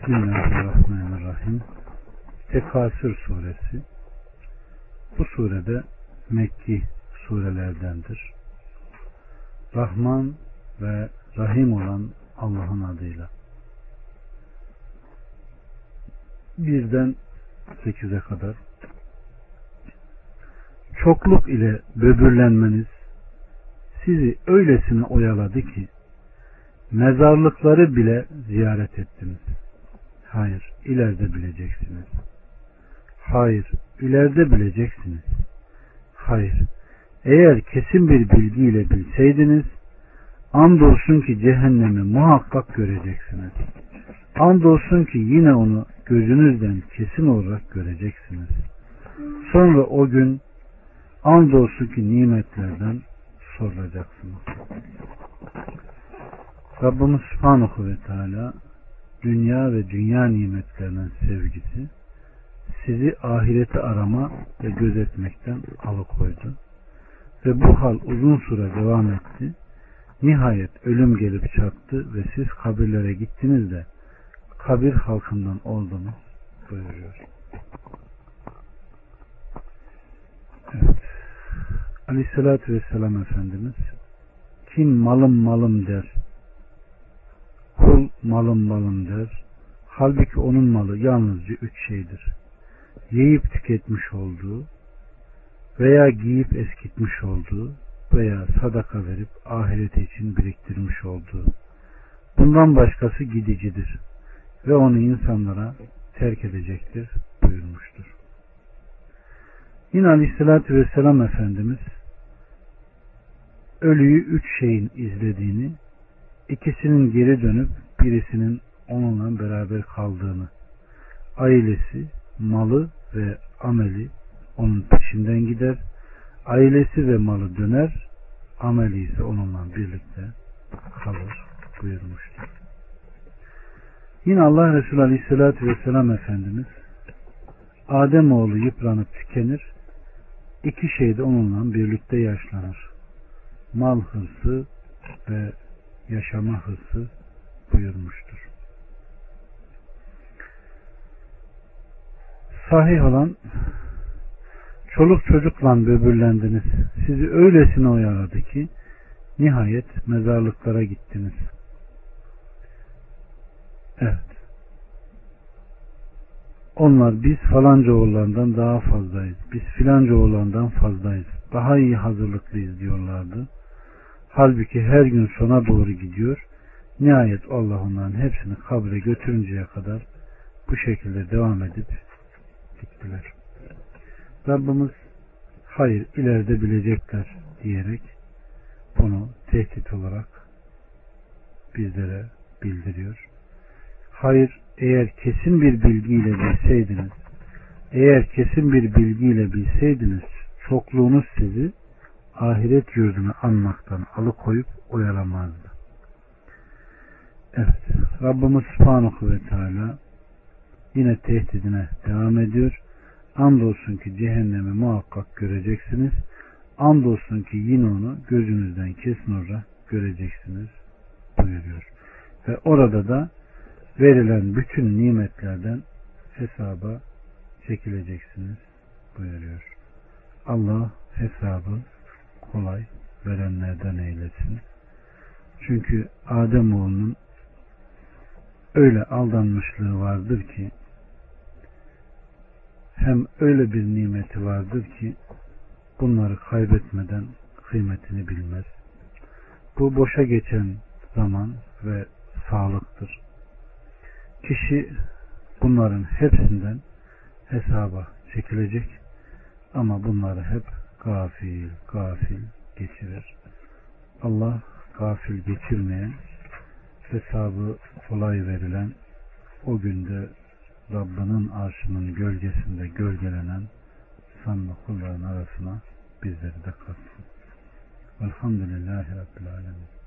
Bismillahirrahmanirrahim. Tekasür suresi. Bu surede Mekki surelerdendir. Rahman ve Rahim olan Allah'ın adıyla. Birden sekize kadar çokluk ile böbürlenmeniz sizi öylesine oyaladı ki mezarlıkları bile ziyaret ettiniz. Hayır, ileride bileceksiniz. Hayır, ileride bileceksiniz. Hayır, eğer kesin bir bilgiyle bilseydiniz, andolsun ki cehennemi muhakkak göreceksiniz. Andolsun ki yine onu gözünüzden kesin olarak göreceksiniz. Sonra o gün andolsun ki nimetlerden sorulacaksınız. Rabbimiz Subhanahu ve Teala dünya ve dünya nimetlerinin sevgisi sizi ahireti arama ve gözetmekten alıkoydu. Ve bu hal uzun süre devam etti. Nihayet ölüm gelip çattı ve siz kabirlere gittiniz de kabir halkından oldunuz buyuruyor. Evet. Aleyhissalatü Vesselam Efendimiz kim malım malım der malım malım der. Halbuki onun malı yalnızca üç şeydir. Yiyip tüketmiş olduğu veya giyip eskitmiş olduğu veya sadaka verip ahireti için biriktirmiş olduğu. Bundan başkası gidicidir ve onu insanlara terk edecektir buyurmuştur. Yine Aleyhisselatü Vesselam Efendimiz ölüyü üç şeyin izlediğini ikisinin geri dönüp birisinin onunla beraber kaldığını, ailesi, malı ve ameli onun peşinden gider, ailesi ve malı döner, ameli ise onunla birlikte kalır buyurmuştur. Yine Allah Resulü Aleyhisselatü Vesselam Efendimiz Adem oğlu yıpranıp tükenir, iki şey de onunla birlikte yaşlanır. Mal hırsı ve yaşama hırsı buyurmuştur. Sahih olan çoluk çocukla böbürlendiniz. Sizi öylesine oyaladı ki nihayet mezarlıklara gittiniz. Evet. Onlar biz falanca oğullarından daha fazlayız. Biz filanca oğullarından fazlayız. Daha iyi hazırlıklıyız diyorlardı. Halbuki her gün sona doğru gidiyor. Nihayet Allah onların hepsini kabre götürünceye kadar bu şekilde devam edip gittiler. Rabbimiz hayır ileride bilecekler diyerek bunu tehdit olarak bizlere bildiriyor. Hayır eğer kesin bir bilgiyle bilseydiniz eğer kesin bir bilgiyle bilseydiniz çokluğunuz sizi ahiret yurdunu anmaktan alıkoyup oyalamazdı. Evet. Rabbimiz Subhanahu ve Teala yine tehdidine devam ediyor. Andolsun ki cehennemi muhakkak göreceksiniz. Andolsun ki yine onu gözünüzden kesin olarak göreceksiniz buyuruyor. Ve orada da verilen bütün nimetlerden hesaba çekileceksiniz buyuruyor. Allah hesabı kolay verenlerden eylesin. Çünkü Adem oğlunun öyle aldanmışlığı vardır ki hem öyle bir nimeti vardır ki bunları kaybetmeden kıymetini bilmez. Bu boşa geçen zaman ve sağlıktır. Kişi bunların hepsinden hesaba çekilecek ama bunları hep gafil, gafil geçirir. Allah gafil geçirmeyen, hesabı kolay verilen, o günde Rabbinin arşının gölgesinde gölgelenen sanlı kulların arasına bizleri de katsın. Velhamdülillahi Rabbil Alemin.